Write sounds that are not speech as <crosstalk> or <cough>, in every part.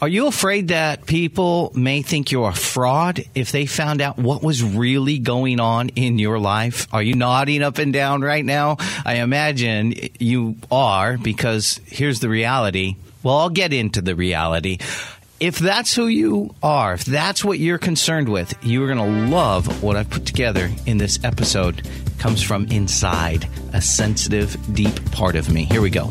Are you afraid that people may think you're a fraud if they found out what was really going on in your life? Are you nodding up and down right now? I imagine you are because here's the reality. Well, I'll get into the reality. If that's who you are, if that's what you're concerned with, you are going to love what I've put together in this episode. It comes from inside a sensitive, deep part of me. Here we go.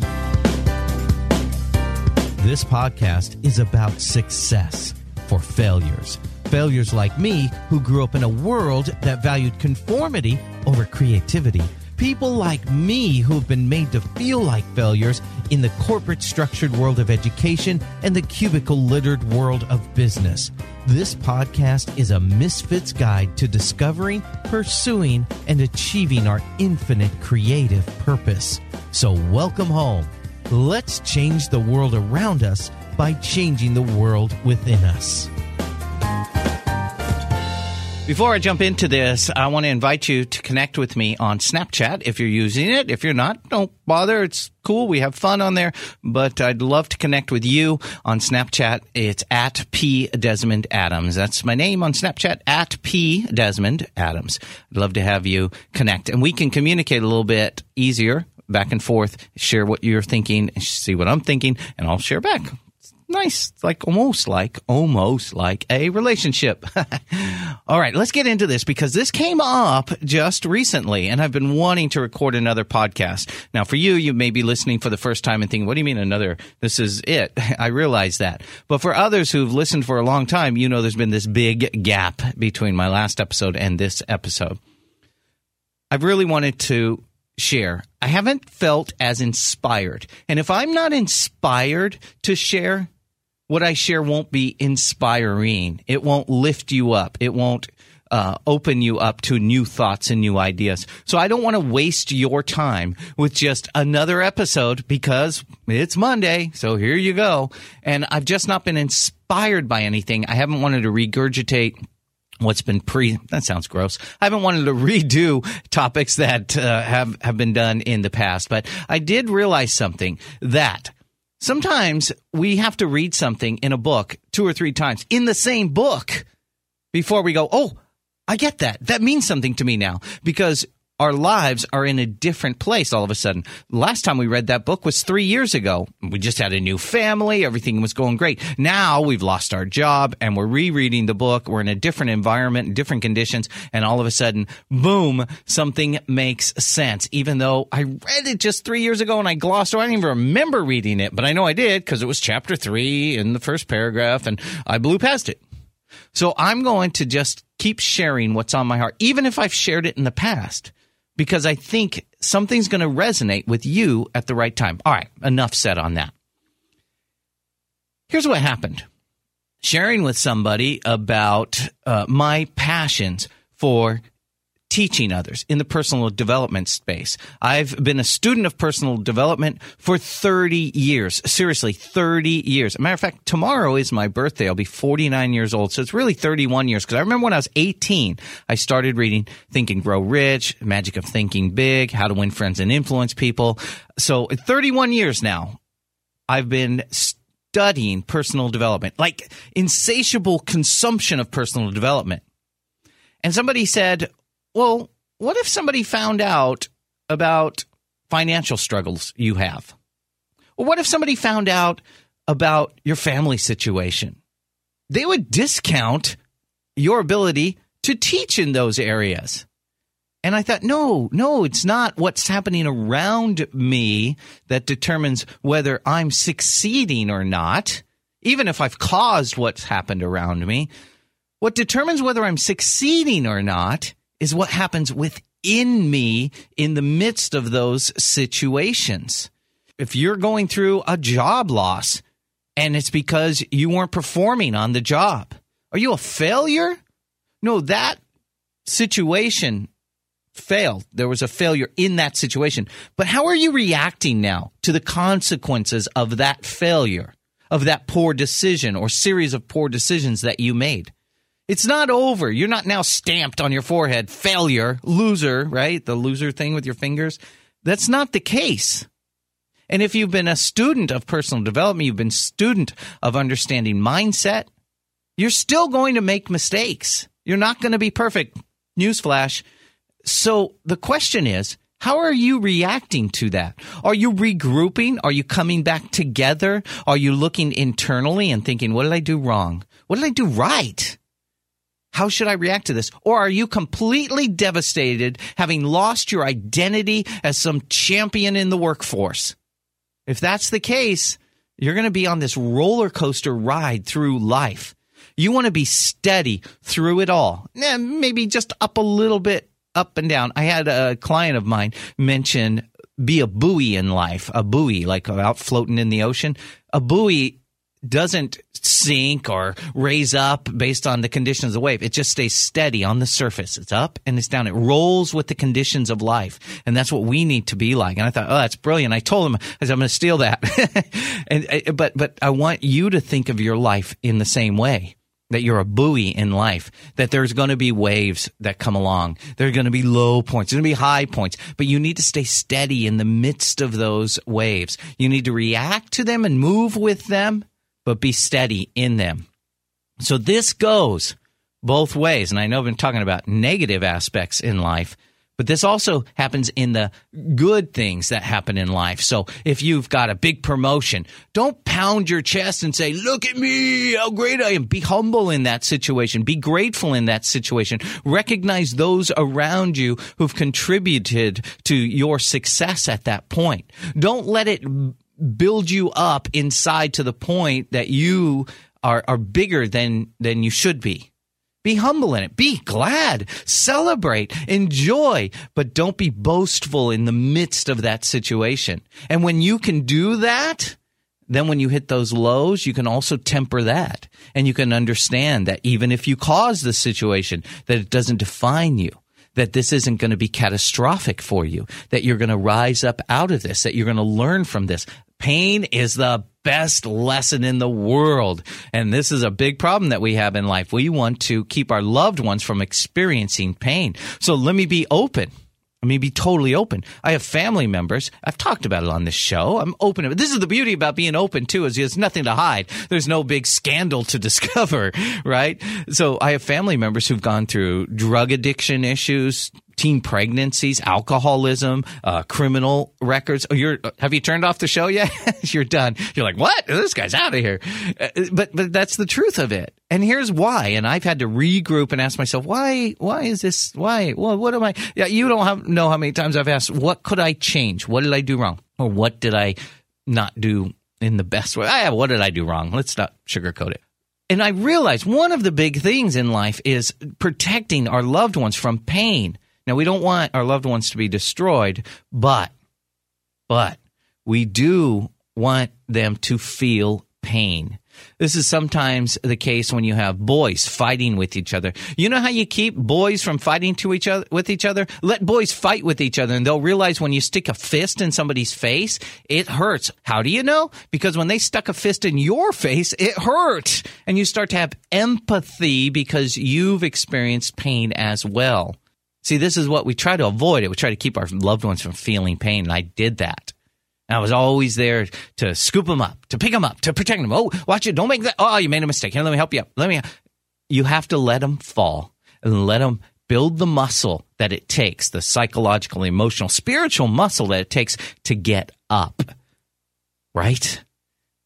This podcast is about success for failures. Failures like me, who grew up in a world that valued conformity over creativity. People like me who have been made to feel like failures in the corporate structured world of education and the cubicle littered world of business. This podcast is a misfit's guide to discovering, pursuing, and achieving our infinite creative purpose. So, welcome home Let's change the world around us by changing the world within us. Before I jump into this, I want to invite you to connect with me on Snapchat if you're using it. If you're not, don't bother. It's cool. We have fun on there, but I'd love to connect with you on Snapchat. It's at P Desmond Adams. That's my name on Snapchat at P Desmond Adams. I'd love to have you connect and we can communicate a little bit easier back and forth, share what you're thinking, see what I'm thinking, and I'll share back. It's nice. It's like almost like, almost like a relationship. <laughs> All right, let's get into this because this came up just recently and I've been wanting to record another podcast. Now, for you, you may be listening for the first time and thinking, what do you mean another? This is it. <laughs> I realize that. But for others who've listened for a long time, you know there's been this big gap between my last episode and this episode. I've really wanted to share, I haven't felt as inspired. And if I'm not inspired to share, what I share won't be inspiring. It won't lift you up. It won't uh, open you up to new thoughts and new ideas. So I don't want to waste your time with just another episode because it's Monday. So here you go. And I've just not been inspired by anything. I haven't wanted to regurgitate what's been pre that sounds gross i haven't wanted to <laughs> redo topics that uh, have have been done in the past but i did realize something that sometimes we have to read something in a book two or three times in the same book before we go oh I get that. That means something to me now because our lives are in a different place all of a sudden. Last time we read that book was three years ago. We just had a new family. Everything was going great. Now we've lost our job and we're rereading the book. We're in a different environment, different conditions. And all of a sudden, boom, something makes sense. Even though I read it just three years ago and I glossed over, I don't even remember reading it, but I know I did because it was chapter three in the first paragraph and I blew past it. So I'm going to just keep sharing what's on my heart, even if I've shared it in the past because I think something's going to resonate with you at the right time. All right, enough said on that. Here's what happened sharing with somebody about uh, my passions for teaching others in the personal development space. I've been a student of personal development for 30 years. Seriously, 30 years. Matter of fact, tomorrow is my birthday. I'll be 49 years old. So it's really 31 years because I remember when I was 18, I started reading Think and Grow Rich, Magic of Thinking Big, How to Win Friends and Influence People. So 31 years now, I've been studying personal development, like insatiable consumption of personal development. And somebody said, well, what if somebody found out about financial struggles you have? What if somebody found out about your family situation? They would discount your ability to teach in those areas. And I thought, no, no, it's not what's happening around me that determines whether I'm succeeding or not, even if I've caused what's happened around me. What determines whether I'm succeeding or not is what happens within me in the midst of those situations. If you're going through a job loss and it's because you weren't performing on the job, are you a failure? No, that situation failed. There was a failure in that situation. But how are you reacting now to the consequences of that failure, of that poor decision or series of poor decisions that you made? It's not over. You're not now stamped on your forehead, failure, loser, right? The loser thing with your fingers. That's not the case. And if you've been a student of personal development, you've been student of understanding mindset, you're still going to make mistakes. You're not going to be perfect. Newsflash. So the question is, how are you reacting to that? Are you regrouping? Are you coming back together? Are you looking internally and thinking, what did I do wrong? What did I do right? How should I react to this? Or are you completely devastated, having lost your identity as some champion in the workforce? If that's the case, you're going to be on this roller coaster ride through life. You want to be steady through it all. Eh, maybe just up a little bit, up and down. I had a client of mine mention be a buoy in life, a buoy, like out floating in the ocean. A buoy doesn't sink or raise up based on the conditions of the wave. It just stays steady on the surface. It's up and it's down. It rolls with the conditions of life. And that's what we need to be like. And I thought, oh, that's brilliant. I told him, I said, I'm going to steal that. <laughs> and, uh, but, but I want you to think of your life in the same way that you're a buoy in life, that there's going to be waves that come along. There are going to be low points. There's going to be high points, but you need to stay steady in the midst of those waves. You need to react to them and move with them, but be steady in them. So this goes both ways. And I know I've been talking about negative aspects in life, but this also happens in the good things that happen in life. So if you've got a big promotion, don't pound your chest and say, look at me, how great I am. Be humble in that situation. Be grateful in that situation. Recognize those around you who've contributed to your success at that point. Don't let it build you up inside to the point that you are, are bigger than, than you should be. Be humble in it. Be glad. Celebrate. Enjoy. But don't be boastful in the midst of that situation. And when you can do that, then when you hit those lows, you can also temper that. And you can understand that even if you cause the situation, that it doesn't define you that this isn't going to be catastrophic for you, that you're going to rise up out of this, that you're going to learn from this. Pain is the best lesson in the world. And this is a big problem that we have in life. We want to keep our loved ones from experiencing pain. So let me be open. Let me be totally open. I have family members. I've talked about it on this show. I'm open. This is the beauty about being open too, is there's nothing to hide. There's no big scandal to <laughs> discover, right? So I have family members who've gone through drug addiction issues, teen pregnancies, alcoholism, uh, criminal records. Oh, you're have you turned off the show yet? <laughs> you're done. You're like, what? This guy's out of here. Uh, but but that's the truth of it. And here's why. And I've had to regroup and ask myself, why? Why is this? Why? Well, what am I? Yeah, you don't have, know how many times I've asked, what could I change? What did I do wrong? Or what did I not do in the best way? Ah, what did I do wrong? Let's not sugarcoat it. And I realized one of the big things in life is protecting our loved ones from pain. Now, we don't want our loved ones to be destroyed, but, but we do want them to feel pain. This is sometimes the case when you have boys fighting with each other. You know how you keep boys from fighting to each other with each other? Let boys fight with each other and they'll realize when you stick a fist in somebody's face, it hurts. How do you know? Because when they stuck a fist in your face, it hurts. And you start to have empathy because you've experienced pain as well. See, this is what we try to avoid. It we try to keep our loved ones from feeling pain, and I did that. And I was always there to scoop them up, to pick them up, to protect them. Oh, watch it! Don't make that. Oh, you made a mistake. Here, let me help you up. Let me. You have to let them fall and let them build the muscle that it takes, the psychological, emotional, spiritual muscle that it takes to get up. Right?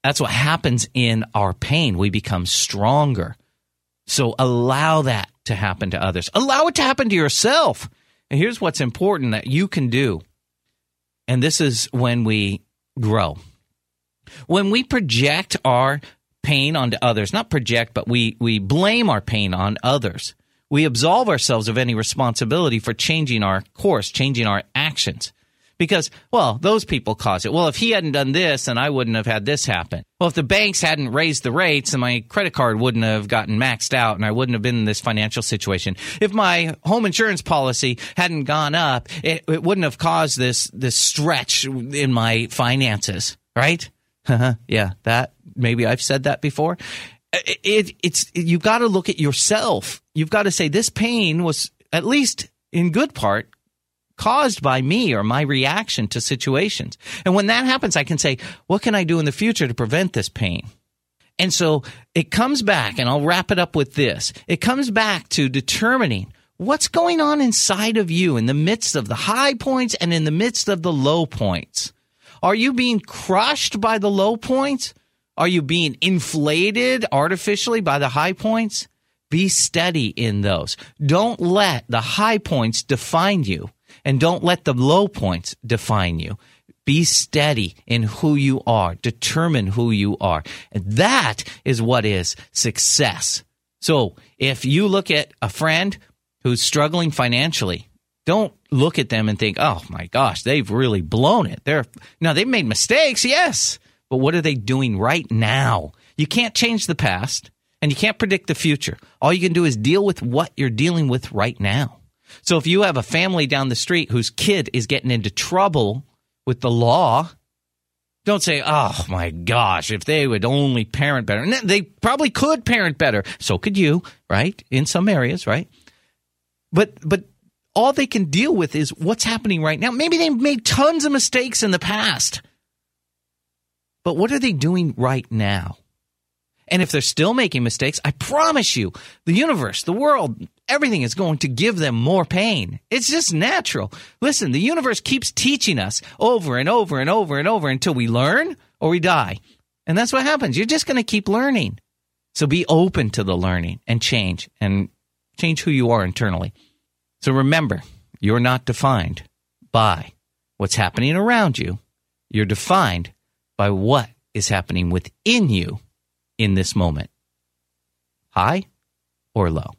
That's what happens in our pain. We become stronger. So allow that to happen to others. Allow it to happen to yourself. And here's what's important that you can do. And this is when we grow. When we project our pain onto others, not project, but we, we blame our pain on others, we absolve ourselves of any responsibility for changing our course, changing our actions because, well, those people caused it. Well, if he hadn't done this, then I wouldn't have had this happen. Well, if the banks hadn't raised the rates, then my credit card wouldn't have gotten maxed out and I wouldn't have been in this financial situation. If my home insurance policy hadn't gone up, it, it wouldn't have caused this, this stretch in my finances, right? <laughs> yeah, that, maybe I've said that before. It, it, it's, you've got to look at yourself. You've got to say this pain was at least in good part caused by me or my reaction to situations. And when that happens, I can say, what can I do in the future to prevent this pain? And so it comes back, and I'll wrap it up with this. It comes back to determining what's going on inside of you in the midst of the high points and in the midst of the low points. Are you being crushed by the low points? Are you being inflated artificially by the high points? Be steady in those. Don't let the high points define you and don't let the low points define you. Be steady in who you are. Determine who you are. And that is what is success. So if you look at a friend who's struggling financially, don't look at them and think, oh my gosh, they've really blown it. They're now they've made mistakes, yes, but what are they doing right now? You can't change the past and you can't predict the future. All you can do is deal with what you're dealing with right now. So if you have a family down the street whose kid is getting into trouble with the law, don't say, oh my gosh, if they would only parent better. And they probably could parent better. So could you, right? In some areas, right? But, but all they can deal with is what's happening right now. Maybe they've made tons of mistakes in the past. But what are they doing right now? And if they're still making mistakes, I promise you, the universe, the world, everything is going to give them more pain. It's just natural. Listen, the universe keeps teaching us over and over and over and over until we learn or we die. And that's what happens. You're just going to keep learning. So be open to the learning and change and change who you are internally. So remember, you're not defined by what's happening around you. You're defined by what is happening within you in this moment high or low.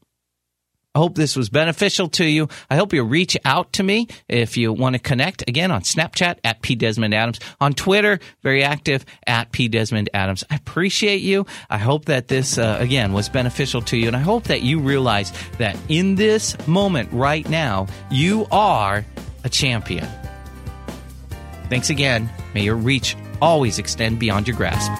I hope this was beneficial to you. I hope you reach out to me if you want to connect again on Snapchat at P Desmond Adams, on Twitter, very active at P Desmond Adams. I appreciate you. I hope that this uh, again was beneficial to you, and I hope that you realize that in this moment right now, you are a champion. Thanks again. May your reach always extend beyond your grasp.